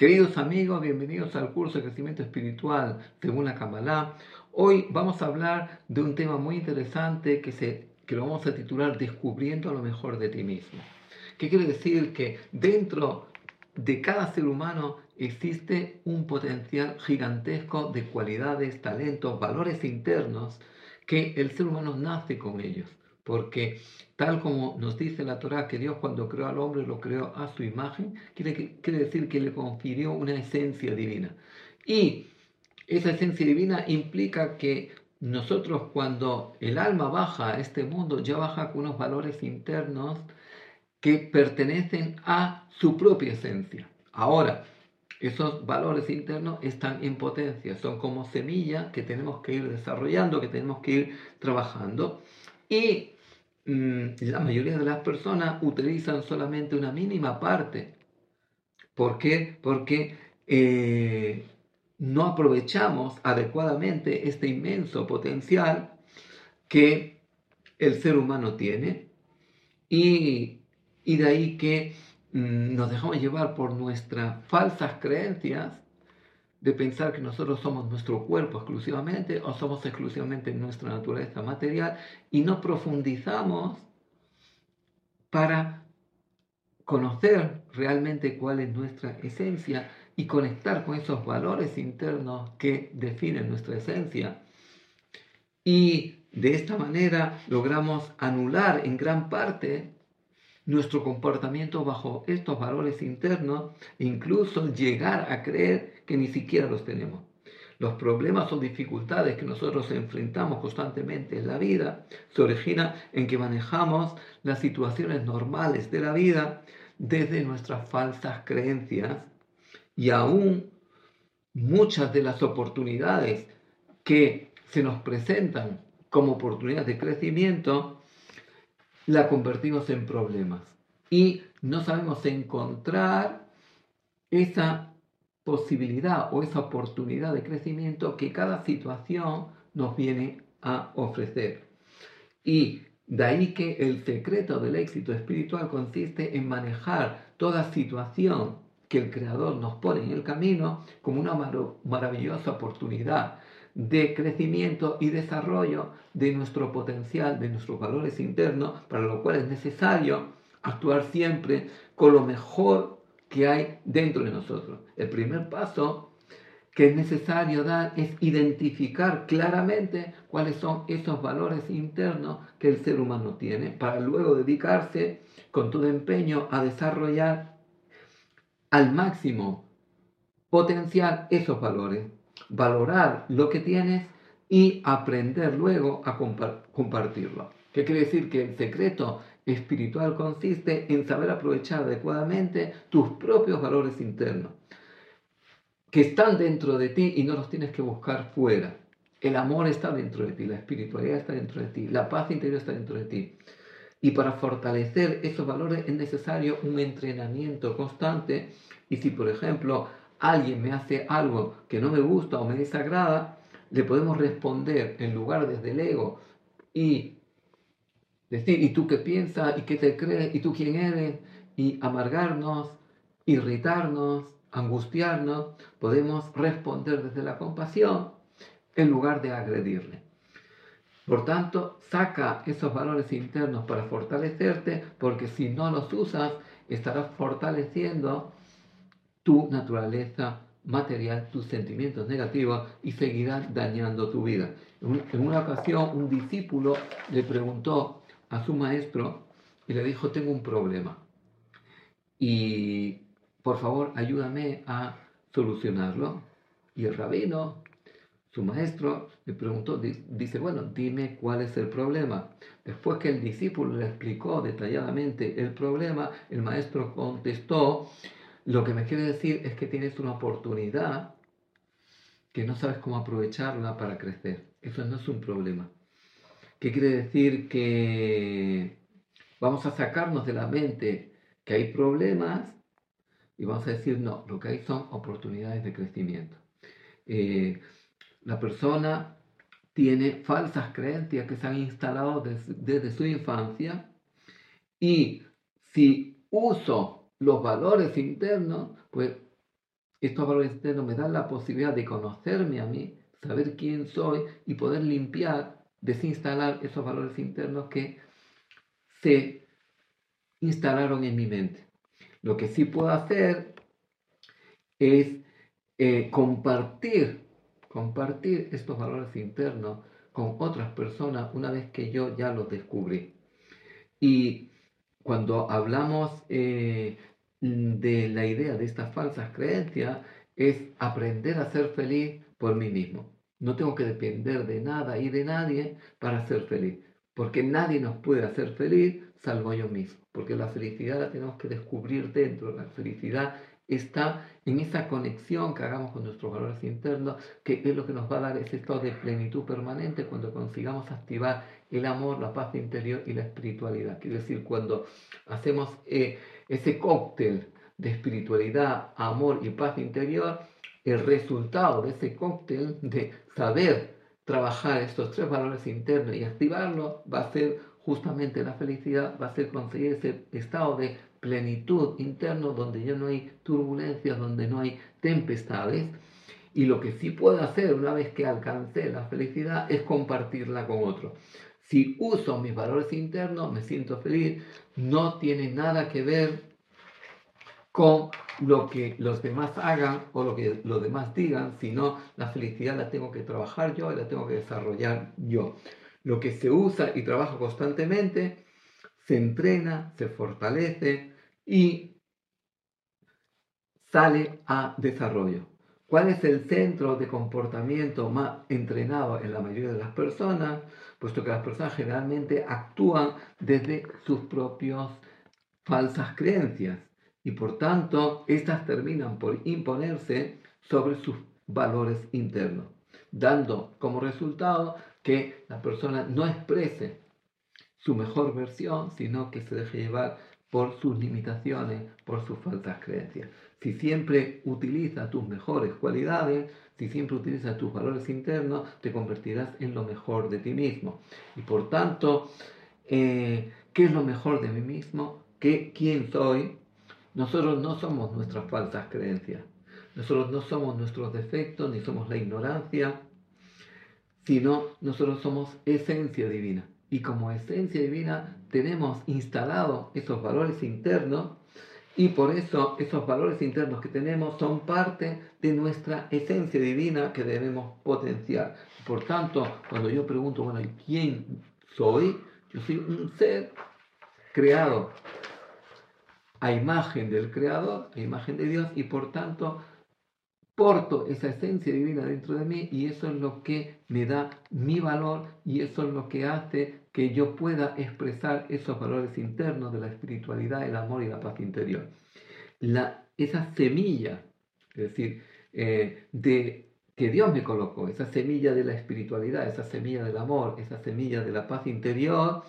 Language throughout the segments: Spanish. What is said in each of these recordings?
Queridos amigos, bienvenidos al curso de crecimiento espiritual según la Kabbalah. Hoy vamos a hablar de un tema muy interesante que, se, que lo vamos a titular Descubriendo lo mejor de ti mismo. ¿Qué quiere decir? Que dentro de cada ser humano existe un potencial gigantesco de cualidades, talentos, valores internos que el ser humano nace con ellos. Porque tal como nos dice la Torah que Dios cuando creó al hombre lo creó a su imagen, quiere, quiere decir que le confirió una esencia divina. Y esa esencia divina implica que nosotros cuando el alma baja a este mundo, ya baja con unos valores internos que pertenecen a su propia esencia. Ahora, esos valores internos están en potencia, son como semillas que tenemos que ir desarrollando, que tenemos que ir trabajando. Y mm, la mayoría de las personas utilizan solamente una mínima parte. ¿Por qué? Porque eh, no aprovechamos adecuadamente este inmenso potencial que el ser humano tiene. Y, y de ahí que Mm, nos dejamos llevar por nuestras falsas creencias de pensar que nosotros somos nuestro cuerpo exclusivamente o somos exclusivamente nuestra naturaleza material y no profundizamos para conocer realmente cuál es nuestra esencia y conectar con esos valores internos que definen nuestra esencia. Y de esta manera logramos anular en gran parte nuestro comportamiento bajo estos valores internos e incluso llegar a creer que ni siquiera los tenemos. Los problemas o dificultades que nosotros enfrentamos constantemente en la vida se originan en que manejamos las situaciones normales de la vida desde nuestras falsas creencias y aún muchas de las oportunidades que se nos presentan como oportunidades de crecimiento la convertimos en problemas y no sabemos encontrar esa posibilidad o esa oportunidad de crecimiento que cada situación nos viene a ofrecer. Y de ahí que el secreto del éxito espiritual consiste en manejar toda situación que el Creador nos pone en el camino como una maravillosa oportunidad de crecimiento y desarrollo de nuestro potencial, de nuestros valores internos, para lo cual es necesario actuar siempre con lo mejor que hay dentro de nosotros. El primer paso que es necesario dar es identificar claramente cuáles son esos valores internos que el ser humano tiene, para luego dedicarse con todo empeño a desarrollar al máximo potencial esos valores valorar lo que tienes y aprender luego a compartirlo. ¿Qué quiere decir? Que el secreto espiritual consiste en saber aprovechar adecuadamente tus propios valores internos, que están dentro de ti y no los tienes que buscar fuera. El amor está dentro de ti, la espiritualidad está dentro de ti, la paz interior está dentro de ti. Y para fortalecer esos valores es necesario un entrenamiento constante. Y si, por ejemplo, alguien me hace algo que no me gusta o me desagrada, le podemos responder en lugar desde el ego y decir, ¿y tú qué piensas? ¿Y qué te crees? ¿Y tú quién eres? Y amargarnos, irritarnos, angustiarnos, podemos responder desde la compasión en lugar de agredirle. Por tanto, saca esos valores internos para fortalecerte, porque si no los usas, estarás fortaleciendo tu naturaleza material, tus sentimientos negativos y seguirás dañando tu vida. En una ocasión un discípulo le preguntó a su maestro y le dijo, tengo un problema y por favor ayúdame a solucionarlo. Y el rabino, su maestro, le preguntó, dice, bueno, dime cuál es el problema. Después que el discípulo le explicó detalladamente el problema, el maestro contestó, lo que me quiere decir es que tienes una oportunidad que no sabes cómo aprovecharla para crecer. Eso no es un problema. ¿Qué quiere decir? Que vamos a sacarnos de la mente que hay problemas y vamos a decir, no, lo que hay son oportunidades de crecimiento. Eh, la persona tiene falsas creencias que se han instalado desde su infancia y si uso los valores internos, pues estos valores internos me dan la posibilidad de conocerme a mí, saber quién soy y poder limpiar, desinstalar esos valores internos que se instalaron en mi mente. Lo que sí puedo hacer es eh, compartir, compartir estos valores internos con otras personas una vez que yo ya los descubrí. Y cuando hablamos eh, de la idea de estas falsas creencias, es aprender a ser feliz por mí mismo. No tengo que depender de nada y de nadie para ser feliz, porque nadie nos puede hacer feliz salvo yo mismo, porque la felicidad la tenemos que descubrir dentro, la felicidad está en esa conexión que hagamos con nuestros valores internos, que es lo que nos va a dar ese estado de plenitud permanente cuando consigamos activar el amor, la paz interior y la espiritualidad. Quiere decir, cuando hacemos eh, ese cóctel de espiritualidad, amor y paz interior, el resultado de ese cóctel de saber trabajar estos tres valores internos y activarlos va a ser justamente la felicidad, va a ser conseguir ese estado de plenitud interno donde ya no hay turbulencias, donde no hay tempestades. Y lo que sí puedo hacer una vez que alcancé la felicidad es compartirla con otros. Si uso mis valores internos, me siento feliz, no tiene nada que ver con lo que los demás hagan o lo que los demás digan, sino la felicidad la tengo que trabajar yo y la tengo que desarrollar yo. Lo que se usa y trabaja constantemente se entrena, se fortalece y sale a desarrollo. ¿Cuál es el centro de comportamiento más entrenado en la mayoría de las personas? Puesto que las personas generalmente actúan desde sus propias falsas creencias y por tanto estas terminan por imponerse sobre sus valores internos, dando como resultado que la persona no exprese su mejor versión, sino que se deje llevar por sus limitaciones, por sus falsas creencias. Si siempre utilizas tus mejores cualidades, si siempre utilizas tus valores internos, te convertirás en lo mejor de ti mismo. Y por tanto, eh, ¿qué es lo mejor de mí mismo? ¿Qué, ¿Quién soy? Nosotros no somos nuestras falsas creencias. Nosotros no somos nuestros defectos, ni somos la ignorancia, sino nosotros somos esencia divina. Y como esencia divina tenemos instalados esos valores internos y por eso esos valores internos que tenemos son parte de nuestra esencia divina que debemos potenciar. Por tanto, cuando yo pregunto, bueno, ¿quién soy? Yo soy un ser creado a imagen del Creador, a imagen de Dios, y por tanto porto esa esencia divina dentro de mí y eso es lo que me da mi valor y eso es lo que hace que yo pueda expresar esos valores internos de la espiritualidad, el amor y la paz interior. La, esa semilla, es decir, eh, de que Dios me colocó, esa semilla de la espiritualidad, esa semilla del amor, esa semilla de la paz interior,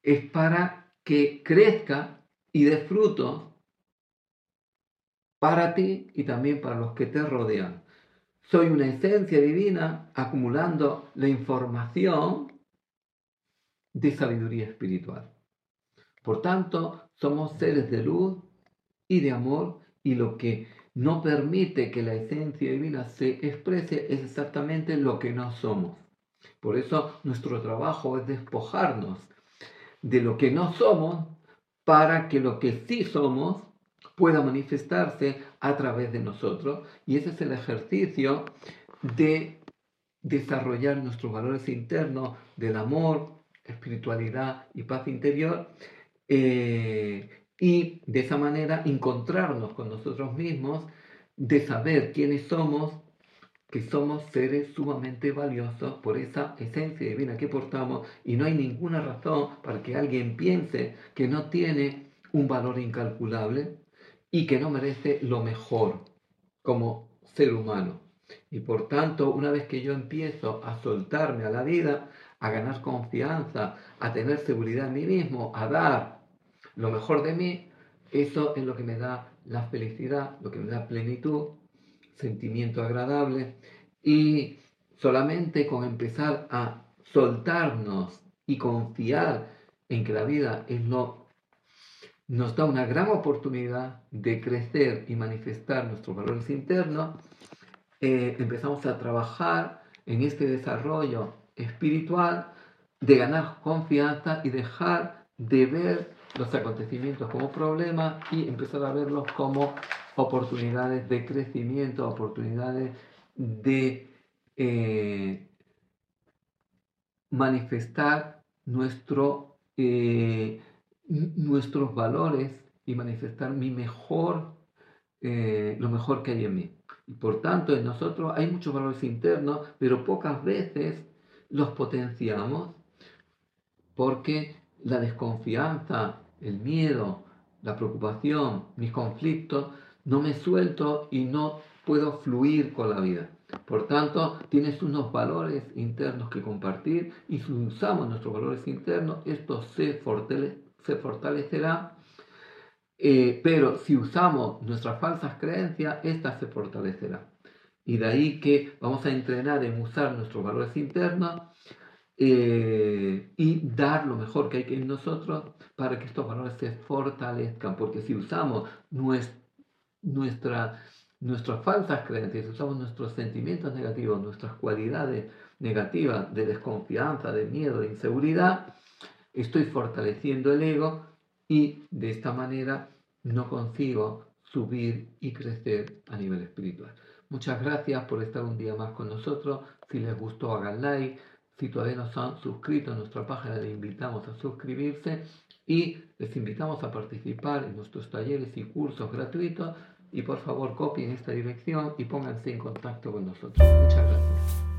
es para que crezca y dé frutos para ti y también para los que te rodean. Soy una esencia divina acumulando la información de sabiduría espiritual. Por tanto, somos seres de luz y de amor y lo que no permite que la esencia divina se exprese es exactamente lo que no somos. Por eso nuestro trabajo es despojarnos de lo que no somos para que lo que sí somos pueda manifestarse a través de nosotros. Y ese es el ejercicio de desarrollar nuestros valores internos del amor, espiritualidad y paz interior. Eh, y de esa manera encontrarnos con nosotros mismos, de saber quiénes somos, que somos seres sumamente valiosos por esa esencia divina que portamos y no hay ninguna razón para que alguien piense que no tiene un valor incalculable y que no merece lo mejor como ser humano. Y por tanto, una vez que yo empiezo a soltarme a la vida, a ganar confianza, a tener seguridad en mí mismo, a dar lo mejor de mí, eso es lo que me da la felicidad, lo que me da plenitud, sentimiento agradable y solamente con empezar a soltarnos y confiar en que la vida es lo nos da una gran oportunidad de crecer y manifestar nuestros valores internos. Eh, empezamos a trabajar en este desarrollo espiritual de ganar confianza y dejar de ver los acontecimientos como problemas y empezar a verlos como oportunidades de crecimiento, oportunidades de eh, manifestar nuestro, eh, nuestros valores y manifestar mi mejor, eh, lo mejor que hay en mí. Y por tanto, en nosotros hay muchos valores internos, pero pocas veces los potenciamos porque la desconfianza, el miedo, la preocupación, mis conflictos, no me suelto y no puedo fluir con la vida. Por tanto, tienes unos valores internos que compartir y si usamos nuestros valores internos, esto se, fortalecerá. Eh, pero si usamos nuestras falsas creencias, esta se fortalecerá. Y de ahí que vamos a entrenar en usar nuestros valores internos eh, y dar lo mejor que hay en nosotros para que estos valores se fortalezcan. Porque si usamos nuestra nuestras falsas creencias, usamos nuestros sentimientos negativos, nuestras cualidades negativas de desconfianza, de miedo, de inseguridad, estoy fortaleciendo el ego y de esta manera no consigo subir y crecer a nivel espiritual. Muchas gracias por estar un día más con nosotros. Si les gustó, hagan like. Si todavía no se han a nuestra página, les invitamos a suscribirse y les invitamos a participar en nuestros talleres y cursos gratuitos y por favor copien esta dirección y pónganse en contacto con nosotros. Muchas gracias.